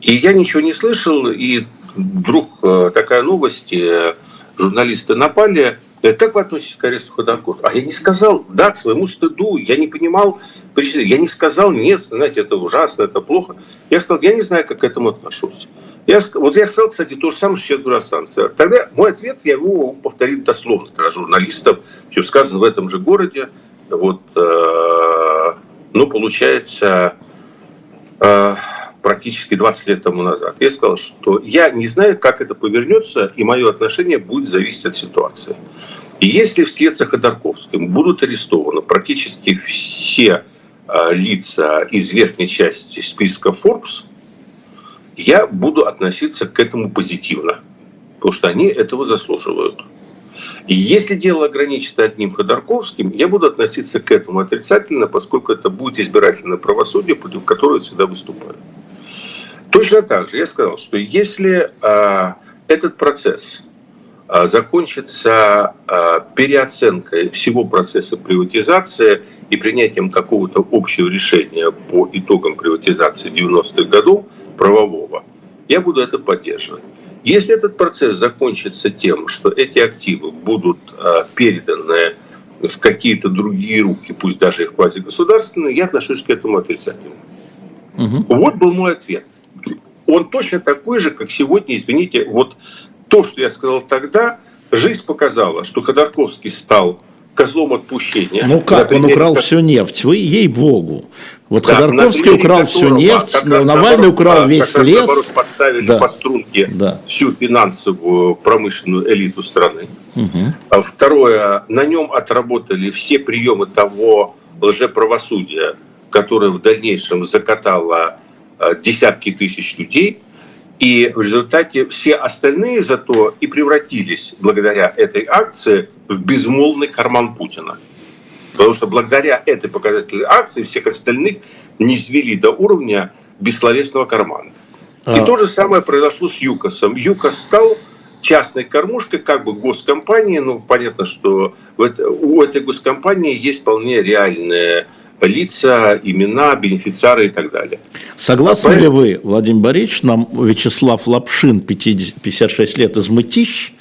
И я ничего не слышал, и вдруг э, такая новость, э, журналисты напали, как вы относитесь к аресту Ходоркова? А я не сказал, да, к своему стыду, я не понимал, я не сказал, нет, знаете, это ужасно, это плохо. Я сказал, я не знаю, как к этому отношусь. Я, вот я сказал, кстати, то же самое, что сейчас санкциях. Тогда мой ответ, я его повторить дословно, тогда журналистам, все сказано в этом же городе. Вот, э, ну, получается, э, практически 20 лет тому назад. Я сказал, что я не знаю, как это повернется, и мое отношение будет зависеть от ситуации. И если вслед за Ходорковским будут арестованы практически все э, лица из верхней части списка Forbes, я буду относиться к этому позитивно, потому что они этого заслуживают. И если дело ограничится одним Ходорковским, я буду относиться к этому отрицательно, поскольку это будет избирательное правосудие, против которого я всегда выступаю. Точно так же я сказал, что если а, этот процесс а, закончится а, переоценкой всего процесса приватизации и принятием какого-то общего решения по итогам приватизации 90-х годов, правового, я буду это поддерживать. Если этот процесс закончится тем, что эти активы будут э, переданы в какие-то другие руки, пусть даже и в квазигосударственные, я отношусь к этому отрицательно. Угу. Вот был мой ответ. Он точно такой же, как сегодня, извините, вот то, что я сказал тогда, жизнь показала, что Ходорковский стал козлом отпущения. Ну как, он украл как... всю нефть, вы ей-богу. Вот да, Ходорковский украл всю нефть, Навальный наоборот, украл весь как лес. Раз, поставили да. по струнке да. всю финансовую промышленную элиту страны. Угу. Второе, на нем отработали все приемы того лжеправосудия, которое в дальнейшем закатало а, десятки тысяч людей – и в результате все остальные зато и превратились благодаря этой акции в безмолвный карман Путина. Потому что благодаря этой показательной акции всех остальных не свели до уровня бессловесного кармана. И а... то же самое произошло с ЮКОСом. ЮКОС стал частной кормушкой, как бы госкомпании. Ну, понятно, что у этой госкомпании есть вполне реальные лица, имена, бенефициары и так далее. Согласны а ли вы, Владимир Борисович, нам Вячеслав Лапшин, 50, 56 лет из Мытищ,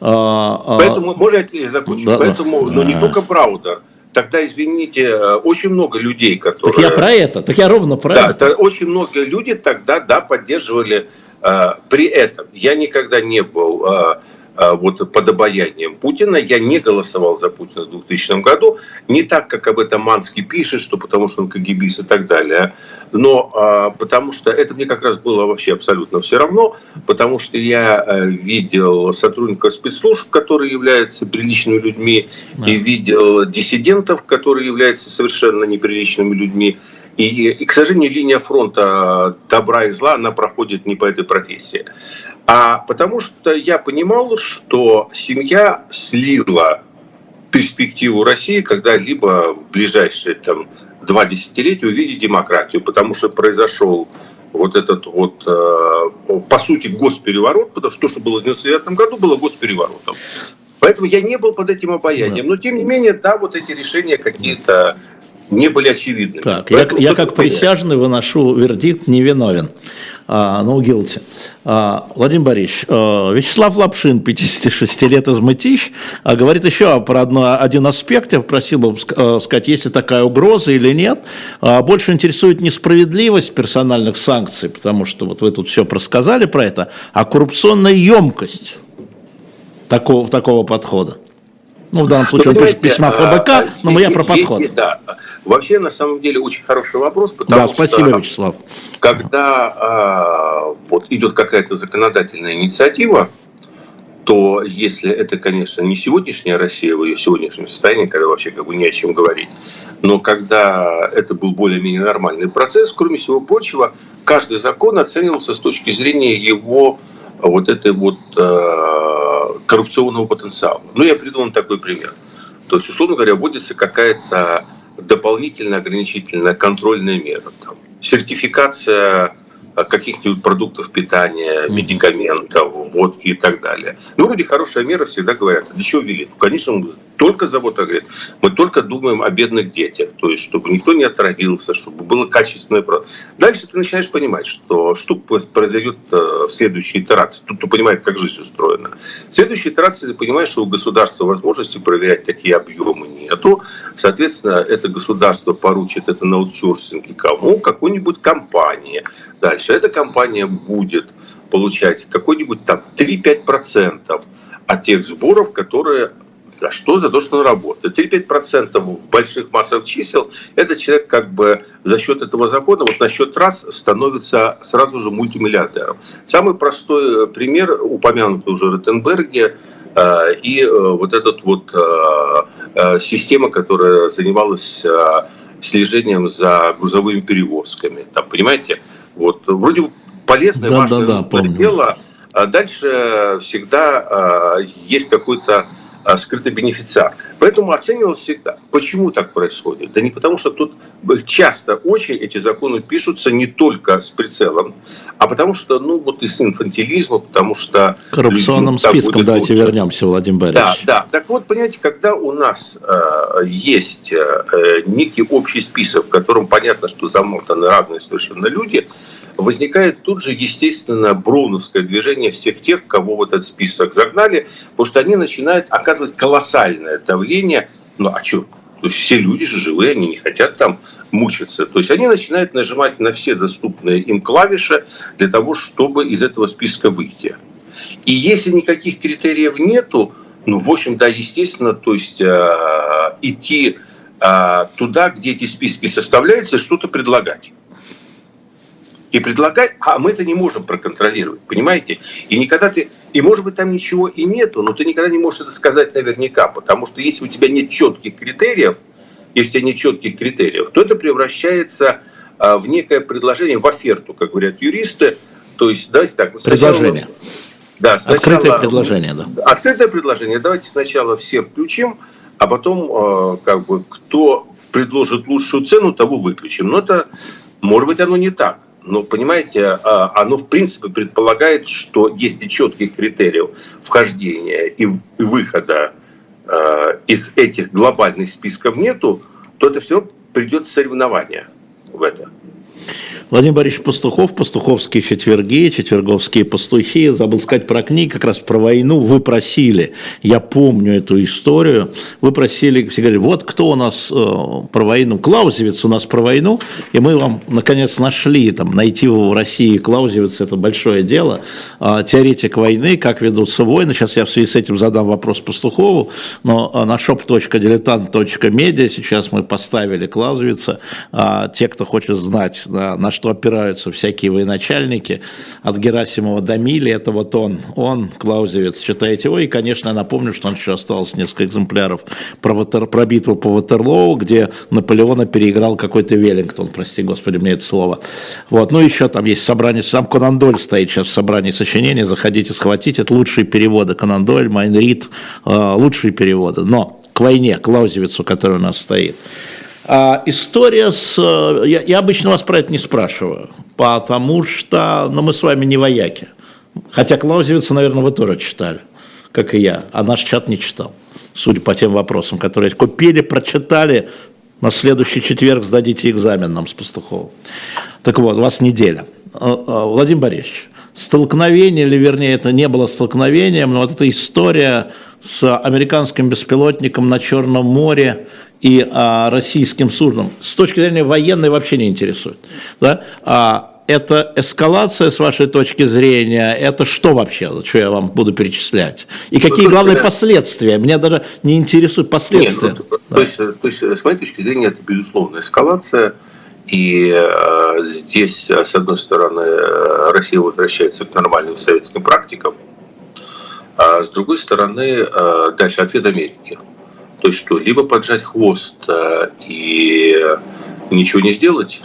а, а, Поэтому, можно я закончу? Да, Поэтому, но ну, не только правда. Тогда, извините, очень много людей, которые... Так я про это, так я ровно про да, это. Очень много людей тогда, да, поддерживали э, при этом. Я никогда не был э, а, вот под обаянием Путина. Я не голосовал за Путина в 2000 году. Не так, как об этом Манский пишет, что потому что он КГБист и так далее. Но а, потому что это мне как раз было вообще абсолютно все равно. Потому что я а, видел сотрудников спецслужб, которые являются приличными людьми. Да. И видел диссидентов, которые являются совершенно неприличными людьми. И, и, к сожалению, линия фронта добра и зла, она проходит не по этой профессии. А потому что я понимал, что семья слила перспективу России когда-либо в ближайшие там, два десятилетия увидеть демократию, потому что произошел вот этот вот, э, по сути, госпереворот, потому что то, что было в 99 году, было госпереворотом. Поэтому я не был под этим обаянием. Но, тем не менее, да, вот эти решения какие-то не были очевидны. Так, я, я как присяжный выношу вердикт невиновен. А, no guilty. А, Владимир Борисович, а, Вячеслав Лапшин, 56 лет из Мытищ, а, говорит еще про одно, один аспект, я просил бы а, сказать, есть ли такая угроза или нет. А, больше интересует несправедливость персональных санкций, потому что вот вы тут все просказали про это, а коррупционная емкость такого, такого подхода. Ну, в данном случае он пишет письма ФБК, а, но я про подход. Да, Вообще, на самом деле, очень хороший вопрос, потому да, спасибо, что Вячеслав. когда а, вот идет какая-то законодательная инициатива, то если это, конечно, не сегодняшняя Россия в ее сегодняшнем состоянии, когда вообще как бы не о чем говорить, но когда это был более-менее нормальный процесс, кроме всего прочего, каждый закон оценивался с точки зрения его вот этой вот э, коррупционного потенциала. Ну, я придумал такой пример. То есть, условно говоря, вводится какая-то дополнительная ограничительная контрольная мера. Там, сертификация каких-нибудь продуктов питания, медикаментов, водки и так далее. Ну, вроде хорошая мера, всегда говорят. Для чего ввели? Ну, конечно, только завод говорит. Мы только думаем о бедных детях. То есть, чтобы никто не отравился, чтобы было качественное... Дальше ты начинаешь понимать, что штука произойдет э, в следующей итерации. Тут ты понимаешь, как жизнь устроена. В следующей итерации ты понимаешь, что у государства возможности проверять такие объемы нету. Соответственно, это государство поручит это на аутсорсинге кому? Какой-нибудь компании. Дальше эта компания будет получать какой-нибудь там 3-5% от тех сборов, которые за что? За то, что он работает. 3-5% больших массовых чисел, этот человек как бы за счет этого закона, вот на счет раз, становится сразу же мультимиллиардером. Самый простой э, пример, упомянутый уже Ротенберге, э, и э, вот этот вот система, которая занималась слежением за грузовыми перевозками. Там, понимаете, вот вроде полезное, да, важное да, да, дело, а дальше всегда есть какой-то скрытый бенефициар. Поэтому оценивалось всегда. Почему так происходит? Да не потому, что тут часто очень эти законы пишутся не только с прицелом, а потому что, ну, вот из инфантилизма, потому что... Коррупционным списком давайте лучше. вернемся, Владимир Борисович. Да, да. Так вот, понимаете, когда у нас э, есть э, некий общий список, в котором понятно, что замотаны разные совершенно люди, возникает тут же, естественно, броуновское движение всех тех, кого в этот список загнали, потому что они начинают оказывать колоссальное давление. Ну, а что? То есть все люди же живые, они не хотят там мучиться. То есть они начинают нажимать на все доступные им клавиши для того, чтобы из этого списка выйти. И если никаких критериев нету, ну, в общем, да, естественно, то есть э, идти э, туда, где эти списки составляются, что-то предлагать. И предлагать, а мы это не можем проконтролировать, понимаете? И никогда ты, и может быть там ничего и нету, но ты никогда не можешь это сказать наверняка, потому что если у тебя нет четких критериев, если у тебя нет четких критериев, то это превращается э, в некое предложение, в оферту, как говорят юристы, то есть, давайте так. Предложение. Сначала, да, сначала, открытое предложение, да. Открытое предложение. Давайте сначала все включим, а потом, э, как бы, кто предложит лучшую цену, того выключим. Но это, может быть, оно не так. Но, понимаете, а, оно, в принципе, предполагает, что если четких критериев вхождения и выхода э, из этих глобальных списков нету, то это все придет соревнование в это. Владимир Борисович Пастухов, пастуховские четверги, четверговские пастухи. Забыл сказать про книги, как раз про войну. Вы просили, я помню эту историю, вы просили, все говорили, вот кто у нас э, про войну, Клаузевиц у нас про войну, и мы вам наконец нашли, там, найти его в России Клаузевиц, это большое дело, э, теоретик войны, как ведутся войны. Сейчас я в связи с этим задам вопрос Пастухову, но э, на shop.diletant.media сейчас мы поставили Клаузевица. Э, те, кто хочет знать, да, на что опираются всякие военачальники, от Герасимова до Мили, это вот он, он, Клаузевец, читаете его, и, конечно, я напомню, что он еще осталось несколько экземпляров про, Ватер, про битву по Ватерлоу, где Наполеона переиграл какой-то Веллингтон, прости господи мне это слово. Вот, ну еще там есть собрание, сам Конан Дойль стоит сейчас в собрании сочинений, заходите, схватить, это лучшие переводы, Конан Дойль, Майн Рид, э, лучшие переводы, но к войне, Клаузевицу, который у нас стоит. А, история с... Э, я, я обычно вас про это не спрашиваю, потому что ну, мы с вами не вояки. Хотя Клаузевица, наверное, вы тоже читали, как и я, а наш чат не читал, судя по тем вопросам, которые купили, прочитали, на следующий четверг сдадите экзамен нам с Пастуховым. Так вот, у вас неделя. Э, э, Владимир Борисович, столкновение, или вернее это не было столкновением, но вот эта история с американским беспилотником на Черном море и а, российским судном с точки зрения военной вообще не интересует. Да? А, это эскалация, с вашей точки зрения, это что вообще, что я вам буду перечислять? И какие ну, главные последствия? Меня даже не интересуют последствия. Нет, ну, да. то, есть, то есть, с моей точки зрения, это безусловно эскалация. И э, здесь, с одной стороны, Россия возвращается к нормальным советским практикам, а с другой стороны, э, дальше ответ Америки. То есть что, либо поджать хвост э, и ничего не сделать,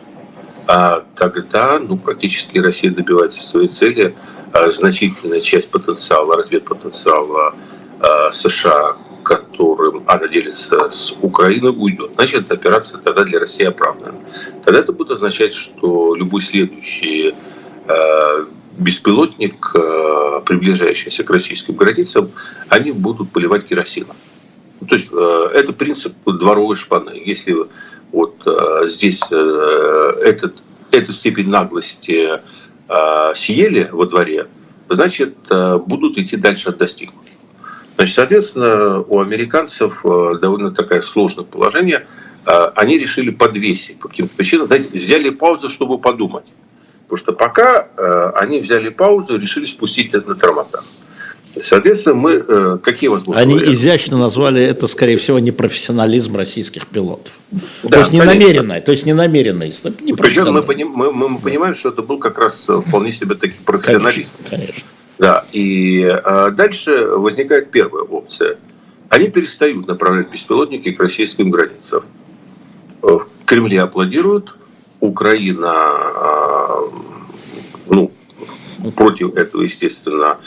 а тогда ну, практически Россия добивается своей цели. А значительная часть потенциала, разведпотенциала э, США, которым она делится с Украиной, уйдет. Значит, операция тогда для России оправдана. Тогда это будет означать, что любой следующий э, беспилотник, приближающийся к российским границам, они будут поливать керосином. Ну, то есть э, это принцип дворовой шпаны. Если вот э, здесь э, этот, эту степень наглости съели во дворе, значит, будут идти дальше от достигнутого. Значит, соответственно, у американцев довольно такое сложное положение. Они решили подвесить по каким-то причинам, взяли паузу, чтобы подумать. Потому что пока они взяли паузу решили спустить это на тормозах. Соответственно, мы э, какие возможности? Они варианты? изящно назвали это, скорее всего, непрофессионализм российских пилотов. Да, то есть не намеренное, то есть не намеренное. Причем мы, мы, мы, мы понимаем, что это был как раз вполне себе такой профессионализм. Конечно, конечно. Да, и а дальше возникает первая опция. Они перестают направлять беспилотники к российским границам. В Кремле аплодируют, Украина а, ну, против этого, естественно,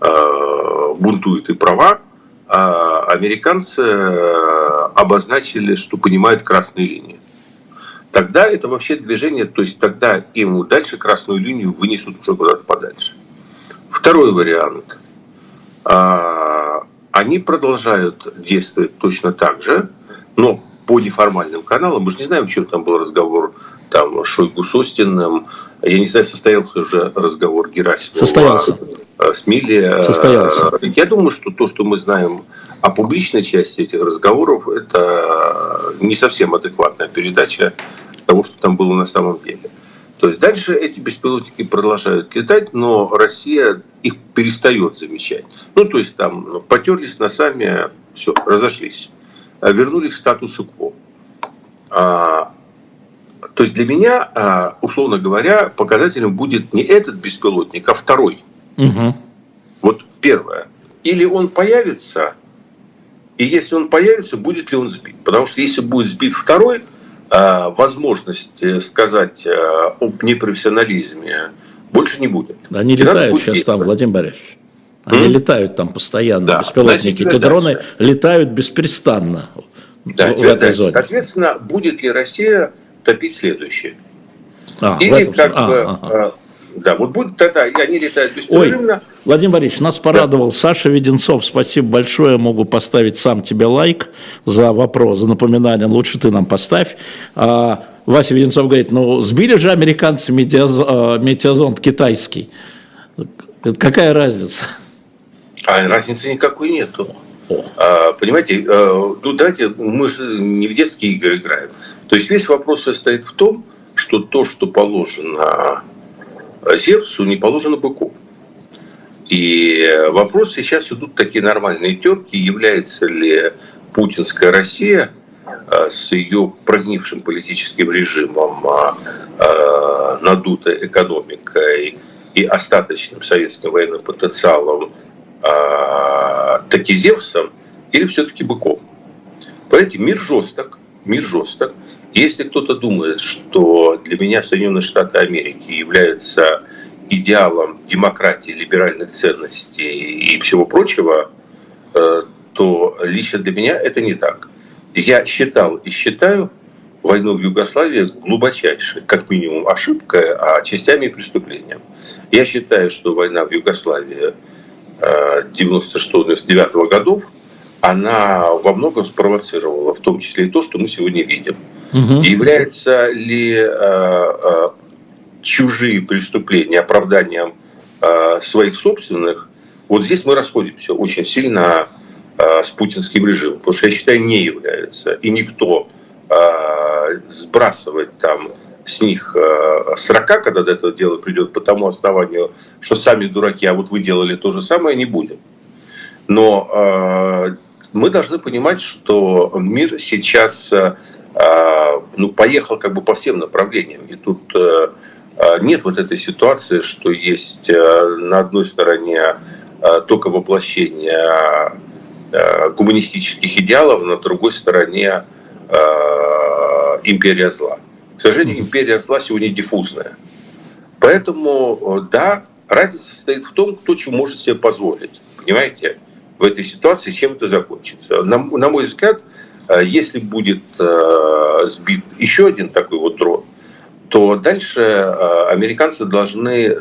Э, бунтуют и права, а американцы э, обозначили, что понимают красные линии. Тогда это вообще движение, то есть тогда им дальше красную линию вынесут уже куда-то подальше. Второй вариант. А, они продолжают действовать точно так же, но по неформальным каналам. Мы же не знаем, чем там был разговор там Шойгу с Остиным. Я не знаю, состоялся уже разговор Герасимова состоялся. с Милли. Состоялся. Я думаю, что то, что мы знаем о публичной части этих разговоров, это не совсем адекватная передача того, что там было на самом деле. То есть дальше эти беспилотники продолжают летать, но Россия их перестает замечать. Ну, то есть там потерлись носами, все, разошлись. А вернули к статусу кво. То есть для меня, а, условно говоря, показателем будет не этот беспилотник, а второй. Угу. Вот первое. Или он появится, и если он появится, будет ли он сбит. Потому что если будет сбит второй, а, возможность сказать а, об непрофессионализме больше не будет. Они и летают сейчас там, Владимир Борисович. Они mm? летают там постоянно, да. беспилотники. Значит, Эти дроны дальше. летают беспрестанно да, в, в этой зоне. Соответственно, будет ли Россия топить следующее? А, Или как а, бы... А, а. Да, вот будет тогда, они летают беспрерывно. Ой, Владимир Борисович, нас порадовал да. Саша Веденцов. Спасибо большое. Могу поставить сам тебе лайк за вопрос, за напоминание. Лучше ты нам поставь. А, Вася Веденцов говорит, ну сбили же американцы метеозонд, метеозонд китайский. Это какая разница? А разницы никакой нету. А, понимаете, а, ну давайте, мы же не в детские игры играем. То есть весь вопрос состоит в том, что то, что положено Зевсу, не положено быку. И вопрос сейчас идут такие нормальные терки, является ли путинская Россия а, с ее прогнившим политическим режимом, надутой экономикой и остаточным советским военным потенциалом таки Зевсом или все-таки быком. Понимаете, мир жесток, мир жесток. Если кто-то думает, что для меня Соединенные Штаты Америки являются идеалом демократии, либеральных ценностей и всего прочего, э, то лично для меня это не так. Я считал и считаю войну в Югославии глубочайшей, как минимум ошибкой, а частями преступлением. Я считаю, что война в Югославии 96-99 годов, она во многом спровоцировала, в том числе и то, что мы сегодня видим. Угу. Являются ли э, э, чужие преступления оправданием э, своих собственных? Вот здесь мы расходимся очень сильно э, с путинским режимом, потому что я считаю, не являются. И никто э, сбрасывать там с них 40, э, когда до этого дела придет, по тому основанию, что сами дураки, а вот вы делали то же самое, не будет. Но э, мы должны понимать, что мир сейчас э ну, поехал как бы по всем направлениям. И тут э, э нет вот этой ситуации, что есть э, на одной стороне э, только воплощение гуманистических идеалов, на другой стороне империя зла. К сожалению, империя зла сегодня диффузная. Поэтому, да, разница состоит в том, кто чего может себе позволить. Понимаете? В этой ситуации, чем это закончится. На, на мой взгляд, если будет э, сбит еще один такой вот дрон, то дальше э, американцы должны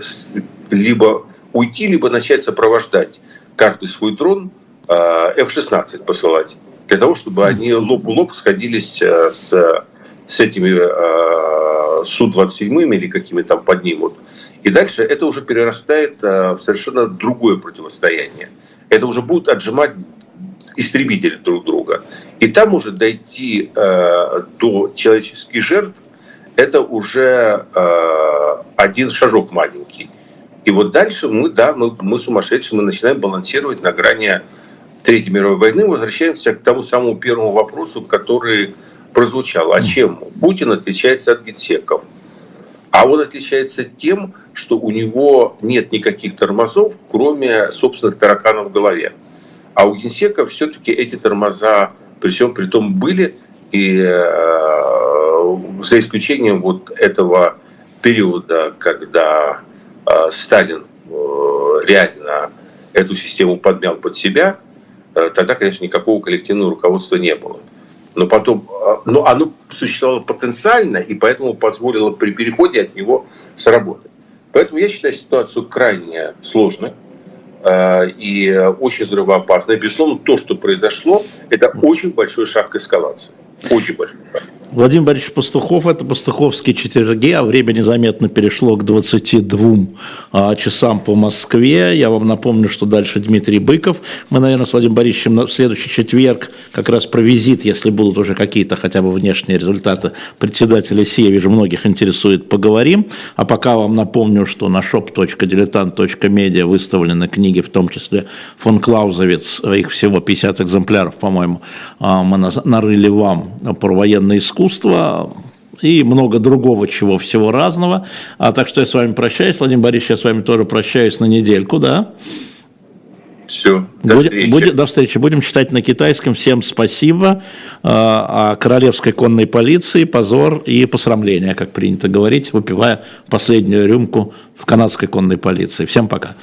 либо уйти, либо начать сопровождать каждый свой дрон э, F-16 посылать, для того, чтобы они лоб в лоб сходились э, с с этими э, Су-27 или какими там поднимут. И дальше это уже перерастает э, в совершенно другое противостояние. Это уже будут отжимать истребители друг друга. И там уже дойти э, до человеческих жертв, это уже э, один шажок маленький. И вот дальше мы, да, мы, мы сумасшедшие, мы начинаем балансировать на грани Третьей мировой войны, возвращаемся к тому самому первому вопросу, который прозвучало. А чем Путин отличается от генсеков? А он отличается тем, что у него нет никаких тормозов, кроме собственных тараканов в голове. А у генсеков все-таки эти тормоза при всем при том были, и э, за исключением вот этого периода, когда э, Сталин э, реально эту систему подмял под себя, э, тогда, конечно, никакого коллективного руководства не было но потом, а, но оно существовало потенциально, и поэтому позволило при переходе от него сработать. Поэтому я считаю ситуацию крайне сложной и очень взрывоопасной. Безусловно, то, что произошло, это очень большой шаг к эскалации. Очень большой. Владимир Борисович Пастухов, это Пастуховские четверги, а время незаметно перешло к 22 а, часам по Москве. Я вам напомню, что дальше Дмитрий Быков. Мы, наверное, с Владимиром Борисовичем в следующий четверг как раз про визит, если будут уже какие-то хотя бы внешние результаты председателя я вижу, многих интересует, поговорим. А пока вам напомню, что на shop.diletant.media выставлены книги, в том числе фон Клаузовец, их всего 50 экземпляров, по-моему, а, мы нарыли вам про военное искусство, и много другого чего, всего разного. А так что я с вами прощаюсь. Владимир Борисович, я с вами тоже прощаюсь на недельку, да? Все, до Будь, встречи. Будь, до встречи. Будем читать на китайском. Всем спасибо. А, о королевской конной полиции, позор и посрамление, как принято говорить, выпивая последнюю рюмку в канадской конной полиции. Всем пока.